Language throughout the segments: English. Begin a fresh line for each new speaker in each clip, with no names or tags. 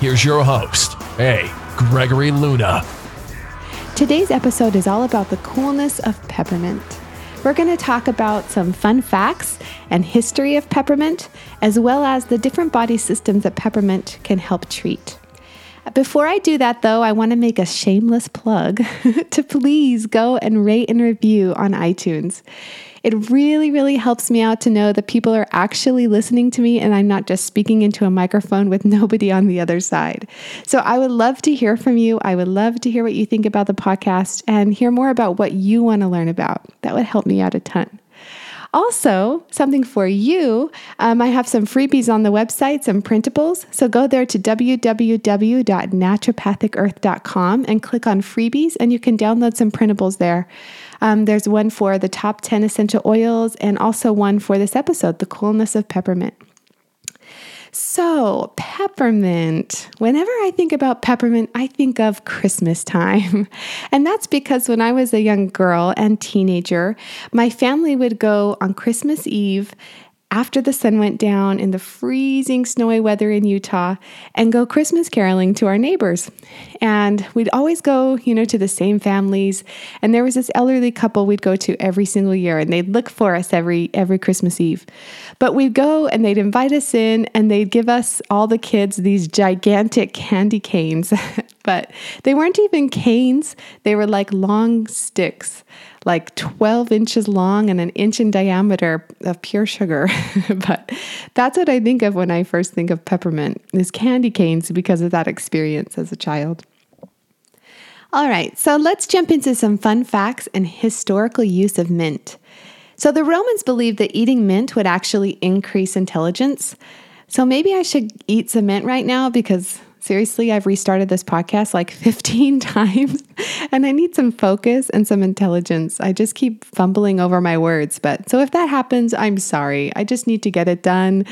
Here's your host, A. Gregory Luna.
Today's episode is all about the coolness of peppermint. We're going to talk about some fun facts and history of peppermint, as well as the different body systems that peppermint can help treat. Before I do that, though, I want to make a shameless plug to please go and rate and review on iTunes. It really, really helps me out to know that people are actually listening to me and I'm not just speaking into a microphone with nobody on the other side. So I would love to hear from you. I would love to hear what you think about the podcast and hear more about what you want to learn about. That would help me out a ton. Also, something for you, um, I have some freebies on the website, some printables. So go there to www.naturopathicearth.com and click on freebies, and you can download some printables there. Um, there's one for the top 10 essential oils and also one for this episode, The Coolness of Peppermint. So, peppermint. Whenever I think about peppermint, I think of Christmas time. And that's because when I was a young girl and teenager, my family would go on Christmas Eve after the sun went down in the freezing snowy weather in Utah and go Christmas caroling to our neighbors. And we'd always go, you know, to the same families. And there was this elderly couple we'd go to every single year and they'd look for us every every Christmas Eve. But we'd go and they'd invite us in and they'd give us all the kids these gigantic candy canes. but they weren't even canes, they were like long sticks like 12 inches long and an inch in diameter of pure sugar. but that's what I think of when I first think of peppermint is candy canes because of that experience as a child. All right, so let's jump into some fun facts and historical use of mint. So the Romans believed that eating mint would actually increase intelligence. So maybe I should eat some mint right now because Seriously, I've restarted this podcast like 15 times and I need some focus and some intelligence. I just keep fumbling over my words. But so if that happens, I'm sorry. I just need to get it done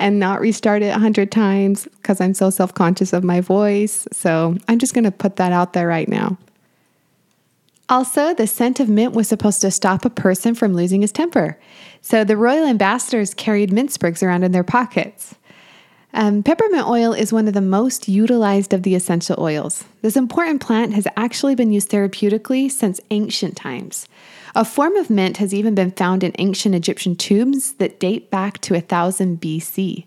and not restart it 100 times because I'm so self conscious of my voice. So I'm just going to put that out there right now. Also, the scent of mint was supposed to stop a person from losing his temper. So the royal ambassadors carried mint sprigs around in their pockets. Um, peppermint oil is one of the most utilized of the essential oils. This important plant has actually been used therapeutically since ancient times. A form of mint has even been found in ancient Egyptian tombs that date back to 1000 BC.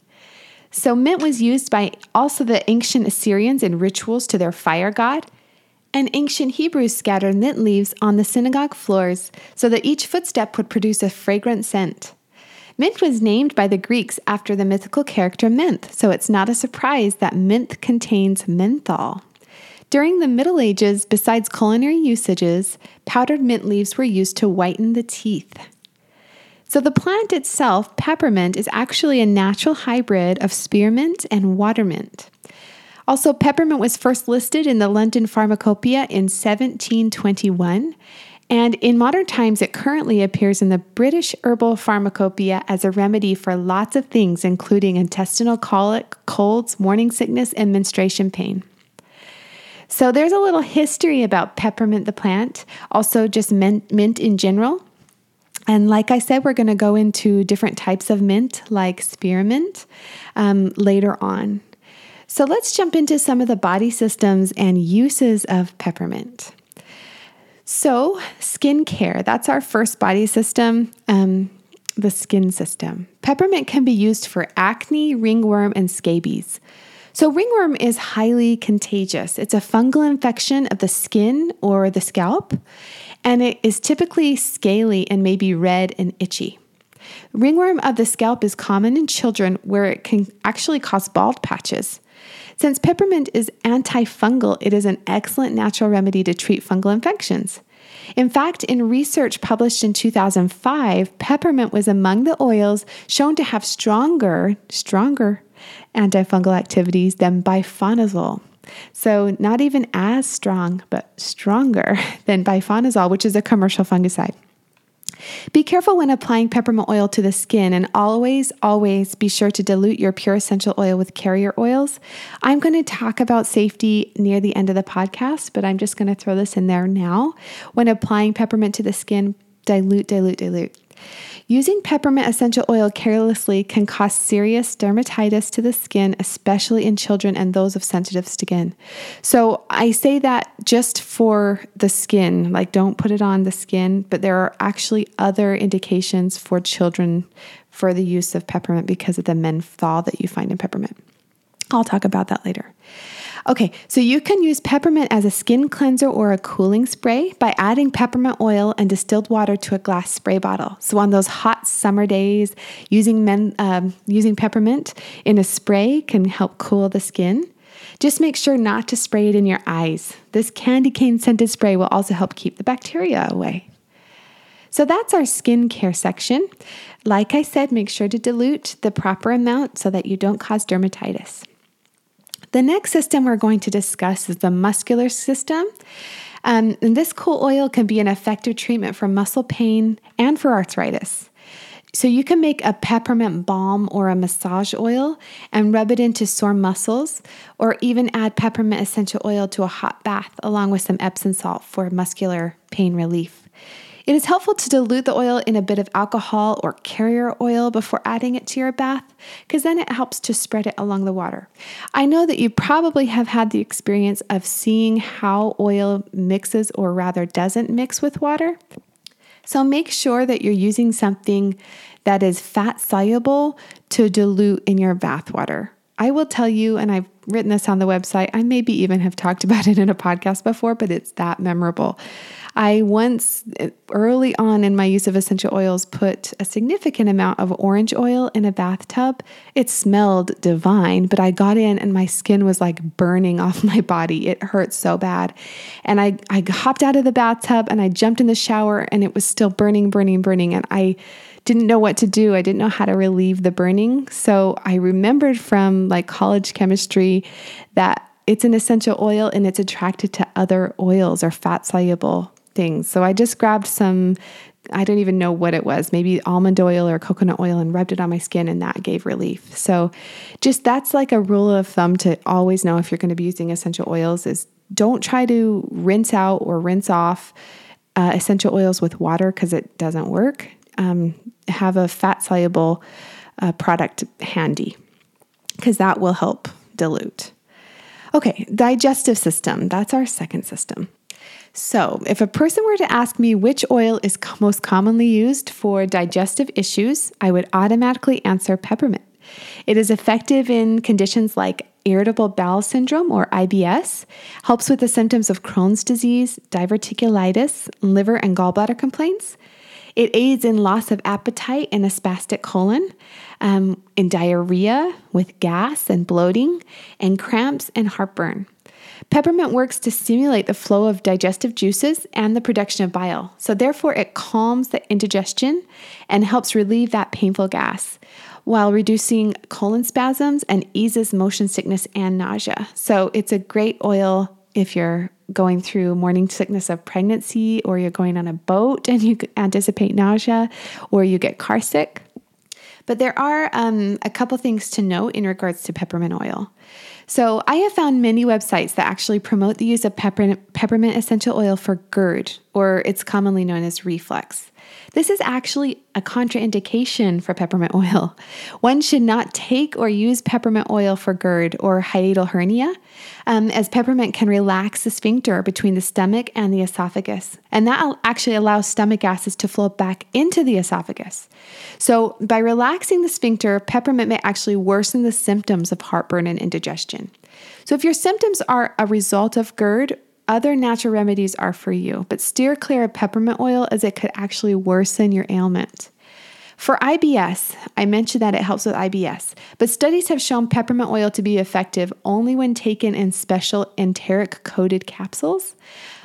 So, mint was used by also the ancient Assyrians in rituals to their fire god. And ancient Hebrews scattered mint leaves on the synagogue floors so that each footstep would produce a fragrant scent. Mint was named by the Greeks after the mythical character Menthe, so it's not a surprise that mint contains menthol. During the Middle Ages, besides culinary usages, powdered mint leaves were used to whiten the teeth. So, the plant itself, peppermint, is actually a natural hybrid of spearmint and watermint. Also, peppermint was first listed in the London Pharmacopoeia in 1721 and in modern times, it currently appears in the British Herbal Pharmacopoeia as a remedy for lots of things, including intestinal colic, colds, morning sickness, and menstruation pain. So, there's a little history about peppermint the plant, also just mint, mint in general. And like I said, we're going to go into different types of mint, like spearmint, um, later on. So, let's jump into some of the body systems and uses of peppermint. So, skincare, that's our first body system, um, the skin system. Peppermint can be used for acne, ringworm, and scabies. So, ringworm is highly contagious. It's a fungal infection of the skin or the scalp, and it is typically scaly and maybe red and itchy. Ringworm of the scalp is common in children where it can actually cause bald patches. Since peppermint is antifungal, it is an excellent natural remedy to treat fungal infections. In fact, in research published in 2005, peppermint was among the oils shown to have stronger, stronger antifungal activities than bifonazole. So, not even as strong, but stronger than bifonazole, which is a commercial fungicide. Be careful when applying peppermint oil to the skin and always, always be sure to dilute your pure essential oil with carrier oils. I'm going to talk about safety near the end of the podcast, but I'm just going to throw this in there now. When applying peppermint to the skin, dilute, dilute, dilute. Using peppermint essential oil carelessly can cause serious dermatitis to the skin, especially in children and those of sensitive skin. So I say that just for the skin, like don't put it on the skin, but there are actually other indications for children for the use of peppermint because of the menthol that you find in peppermint. I'll talk about that later. Okay, so you can use peppermint as a skin cleanser or a cooling spray by adding peppermint oil and distilled water to a glass spray bottle. So on those hot summer days, using men, um, using peppermint in a spray can help cool the skin. Just make sure not to spray it in your eyes. This candy cane scented spray will also help keep the bacteria away. So that's our skincare section. Like I said, make sure to dilute the proper amount so that you don't cause dermatitis. The next system we're going to discuss is the muscular system. Um, and this cool oil can be an effective treatment for muscle pain and for arthritis. So you can make a peppermint balm or a massage oil and rub it into sore muscles, or even add peppermint essential oil to a hot bath along with some Epsom salt for muscular pain relief. It is helpful to dilute the oil in a bit of alcohol or carrier oil before adding it to your bath, because then it helps to spread it along the water. I know that you probably have had the experience of seeing how oil mixes or rather doesn't mix with water. So make sure that you're using something that is fat soluble to dilute in your bath water. I will tell you, and I've written this on the website, I maybe even have talked about it in a podcast before, but it's that memorable. I once, early on in my use of essential oils, put a significant amount of orange oil in a bathtub. It smelled divine, but I got in and my skin was like burning off my body. It hurt so bad. And I, I hopped out of the bathtub and I jumped in the shower and it was still burning, burning, burning. And I, didn't know what to do. I didn't know how to relieve the burning. So I remembered from like college chemistry that it's an essential oil and it's attracted to other oils or fat soluble things. So I just grabbed some, I don't even know what it was, maybe almond oil or coconut oil and rubbed it on my skin, and that gave relief. So just that's like a rule of thumb to always know if you're going to be using essential oils is don't try to rinse out or rinse off uh, essential oils with water because it doesn't work. Um, have a fat soluble uh, product handy because that will help dilute. Okay, digestive system. That's our second system. So, if a person were to ask me which oil is most commonly used for digestive issues, I would automatically answer peppermint. It is effective in conditions like irritable bowel syndrome or IBS, helps with the symptoms of Crohn's disease, diverticulitis, liver and gallbladder complaints. It aids in loss of appetite and a spastic colon, um, in diarrhea with gas and bloating, and cramps and heartburn. Peppermint works to stimulate the flow of digestive juices and the production of bile. So, therefore, it calms the indigestion and helps relieve that painful gas while reducing colon spasms and eases motion sickness and nausea. So, it's a great oil if you're going through morning sickness of pregnancy or you're going on a boat and you anticipate nausea or you get car sick. But there are um, a couple things to note in regards to peppermint oil. So, I have found many websites that actually promote the use of peppermint, peppermint essential oil for GERD, or it's commonly known as reflux. This is actually a contraindication for peppermint oil. One should not take or use peppermint oil for GERD or hiatal hernia, um, as peppermint can relax the sphincter between the stomach and the esophagus. And that actually allows stomach acids to flow back into the esophagus. So, by relaxing the sphincter, peppermint may actually worsen the symptoms of heartburn and indigestion. So, if your symptoms are a result of GERD other natural remedies are for you, but steer clear of peppermint oil as it could actually worsen your ailment. For IBS, I mentioned that it helps with IBS, but studies have shown peppermint oil to be effective only when taken in special enteric coated capsules.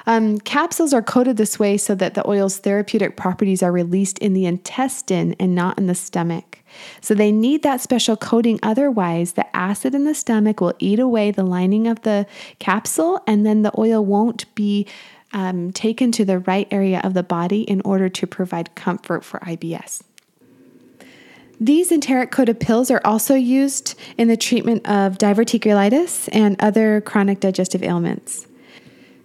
Um, capsules are coated this way so that the oil's therapeutic properties are released in the intestine and not in the stomach. So they need that special coating, otherwise, the acid in the stomach will eat away the lining of the capsule, and then the oil won't be um, taken to the right area of the body in order to provide comfort for IBS. These enteric coated pills are also used in the treatment of diverticulitis and other chronic digestive ailments.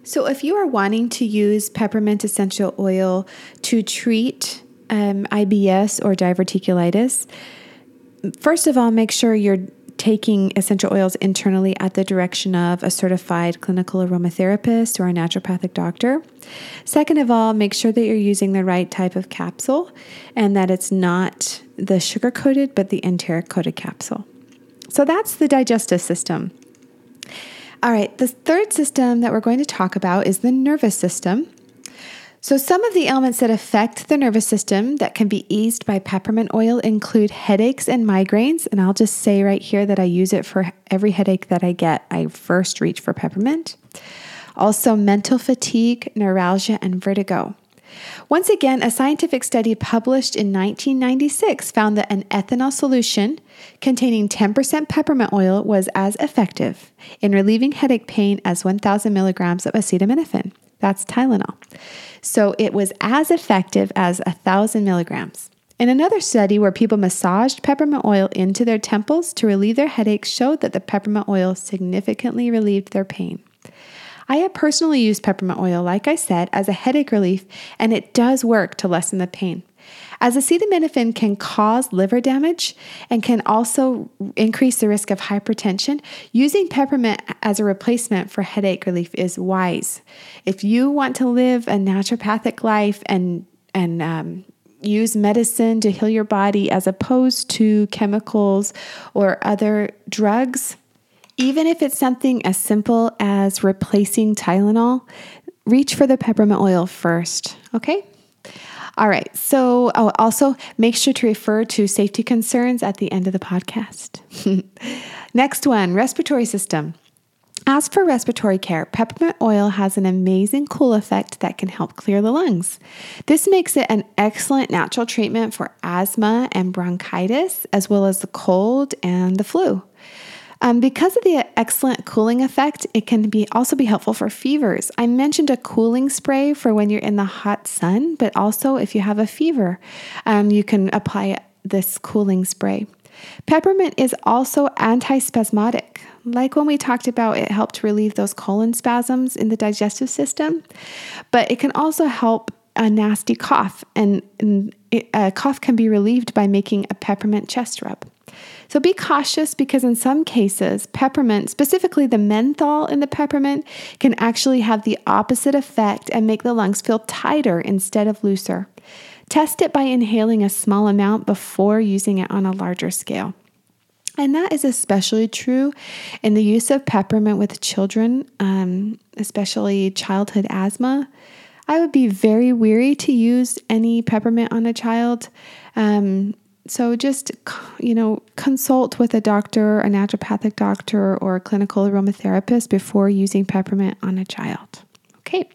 So, if you are wanting to use peppermint essential oil to treat um, IBS or diverticulitis, first of all, make sure you're taking essential oils internally at the direction of a certified clinical aromatherapist or a naturopathic doctor. Second of all, make sure that you're using the right type of capsule and that it's not the sugar coated but the enteric coated capsule. So that's the digestive system. All right, the third system that we're going to talk about is the nervous system. So, some of the ailments that affect the nervous system that can be eased by peppermint oil include headaches and migraines. And I'll just say right here that I use it for every headache that I get. I first reach for peppermint. Also, mental fatigue, neuralgia, and vertigo. Once again, a scientific study published in 1996 found that an ethanol solution containing 10% peppermint oil was as effective in relieving headache pain as 1,000 milligrams of acetaminophen. That's Tylenol. So it was as effective as 1,000 milligrams. In another study where people massaged peppermint oil into their temples to relieve their headaches showed that the peppermint oil significantly relieved their pain. I have personally used peppermint oil, like I said, as a headache relief, and it does work to lessen the pain. As acetaminophen can cause liver damage and can also increase the risk of hypertension, using peppermint as a replacement for headache relief is wise. If you want to live a naturopathic life and and um, use medicine to heal your body as opposed to chemicals or other drugs, even if it's something as simple as replacing Tylenol, reach for the peppermint oil first, okay? All right. So, oh, also make sure to refer to safety concerns at the end of the podcast. Next one respiratory system. As for respiratory care, peppermint oil has an amazing cool effect that can help clear the lungs. This makes it an excellent natural treatment for asthma and bronchitis, as well as the cold and the flu. Um, because of the excellent cooling effect, it can be also be helpful for fevers. I mentioned a cooling spray for when you're in the hot sun, but also if you have a fever, um, you can apply this cooling spray. Peppermint is also antispasmodic. Like when we talked about, it helped relieve those colon spasms in the digestive system, but it can also help a nasty cough, and, and it, a cough can be relieved by making a peppermint chest rub. So be cautious because in some cases, peppermint, specifically the menthol in the peppermint, can actually have the opposite effect and make the lungs feel tighter instead of looser. Test it by inhaling a small amount before using it on a larger scale. And that is especially true in the use of peppermint with children, um, especially childhood asthma. I would be very weary to use any peppermint on a child. Um, so just you know consult with a doctor a naturopathic doctor or a clinical aromatherapist before using peppermint on a child. Okay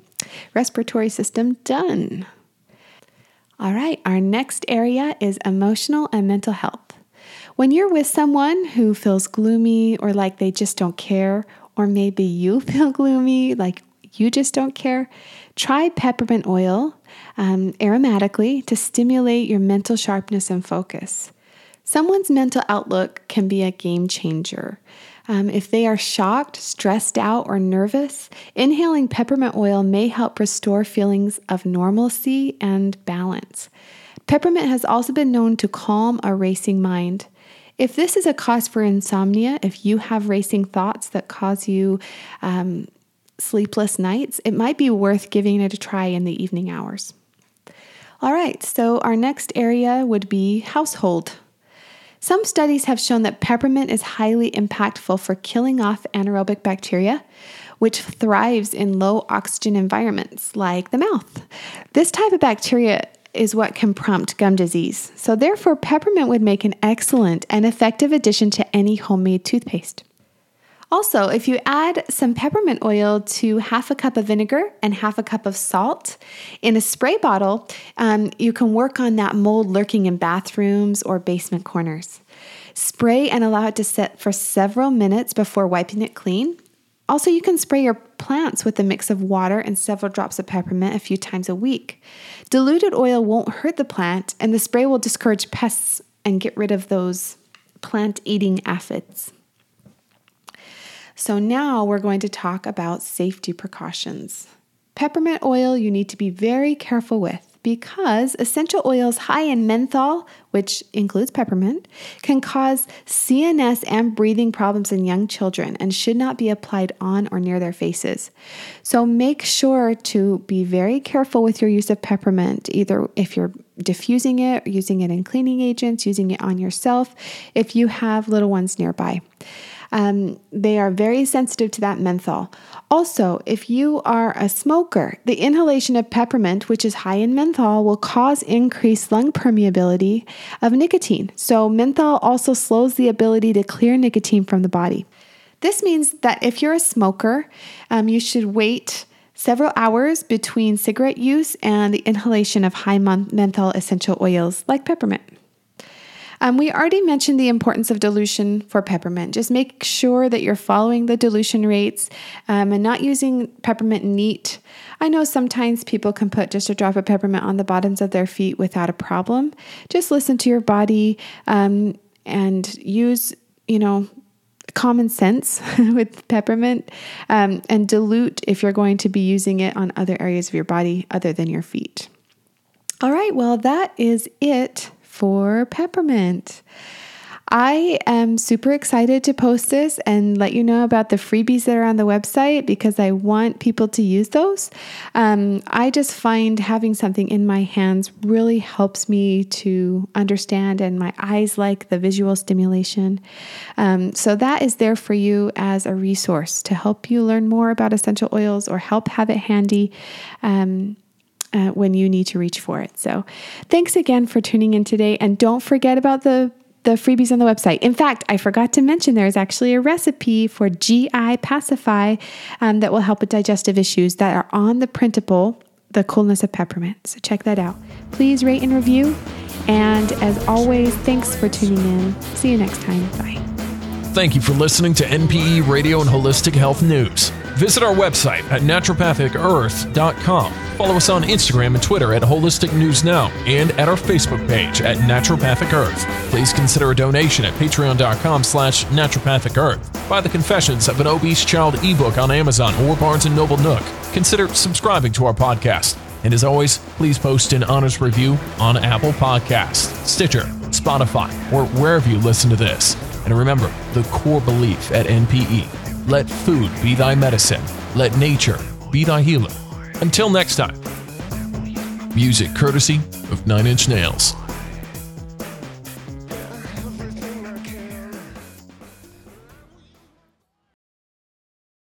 respiratory system done. All right our next area is emotional and mental health. When you're with someone who feels gloomy or like they just don't care or maybe you feel gloomy like you just don't care try peppermint oil um, aromatically to stimulate your mental sharpness and focus. Someone's mental outlook can be a game changer. Um, if they are shocked, stressed out, or nervous, inhaling peppermint oil may help restore feelings of normalcy and balance. Peppermint has also been known to calm a racing mind. If this is a cause for insomnia, if you have racing thoughts that cause you um, sleepless nights, it might be worth giving it a try in the evening hours. All right, so our next area would be household. Some studies have shown that peppermint is highly impactful for killing off anaerobic bacteria, which thrives in low oxygen environments like the mouth. This type of bacteria is what can prompt gum disease. So, therefore, peppermint would make an excellent and effective addition to any homemade toothpaste. Also, if you add some peppermint oil to half a cup of vinegar and half a cup of salt in a spray bottle, um, you can work on that mold lurking in bathrooms or basement corners. Spray and allow it to sit for several minutes before wiping it clean. Also, you can spray your plants with a mix of water and several drops of peppermint a few times a week. Diluted oil won't hurt the plant, and the spray will discourage pests and get rid of those plant eating aphids. So, now we're going to talk about safety precautions. Peppermint oil you need to be very careful with because essential oils high in menthol, which includes peppermint, can cause CNS and breathing problems in young children and should not be applied on or near their faces. So make sure to be very careful with your use of peppermint, either if you're diffusing it, using it in cleaning agents, using it on yourself, if you have little ones nearby. Um, they are very sensitive to that menthol. Also, if you are a smoker, the inhalation of peppermint, which is high in menthol, will cause increased lung permeability of nicotine. So, menthol also slows the ability to clear nicotine from the body. This means that if you're a smoker, um, you should wait several hours between cigarette use and the inhalation of high menthol essential oils like peppermint. Um, we already mentioned the importance of dilution for peppermint. Just make sure that you're following the dilution rates um, and not using peppermint neat. I know sometimes people can put just a drop of peppermint on the bottoms of their feet without a problem. Just listen to your body um, and use, you know, common sense with peppermint um, and dilute if you're going to be using it on other areas of your body other than your feet. All right, well, that is it for peppermint. I am super excited to post this and let you know about the freebies that are on the website because I want people to use those. Um, I just find having something in my hands really helps me to understand, and my eyes like the visual stimulation. Um, so, that is there for you as a resource to help you learn more about essential oils or help have it handy. Um, uh, when you need to reach for it. So, thanks again for tuning in today. And don't forget about the the freebies on the website. In fact, I forgot to mention there is actually a recipe for GI Pacify um, that will help with digestive issues that are on the printable, The Coolness of Peppermint. So check that out. Please rate and review. And as always, thanks for tuning in. See you next time. Bye.
Thank you for listening to NPE Radio and Holistic Health News. Visit our website at naturopathicearth.com. Follow us on Instagram and Twitter at Holistic News Now and at our Facebook page at Naturopathic Earth. Please consider a donation at patreon.com slash naturopathic earth. Buy the Confessions of an Obese Child ebook on Amazon or Barnes & Noble Nook. Consider subscribing to our podcast. And as always, please post an honest review on Apple Podcasts, Stitcher, Spotify, or wherever you listen to this. And remember the core belief at NPE let food be thy medicine. Let nature be thy healer. Until next time. Music courtesy of Nine Inch Nails.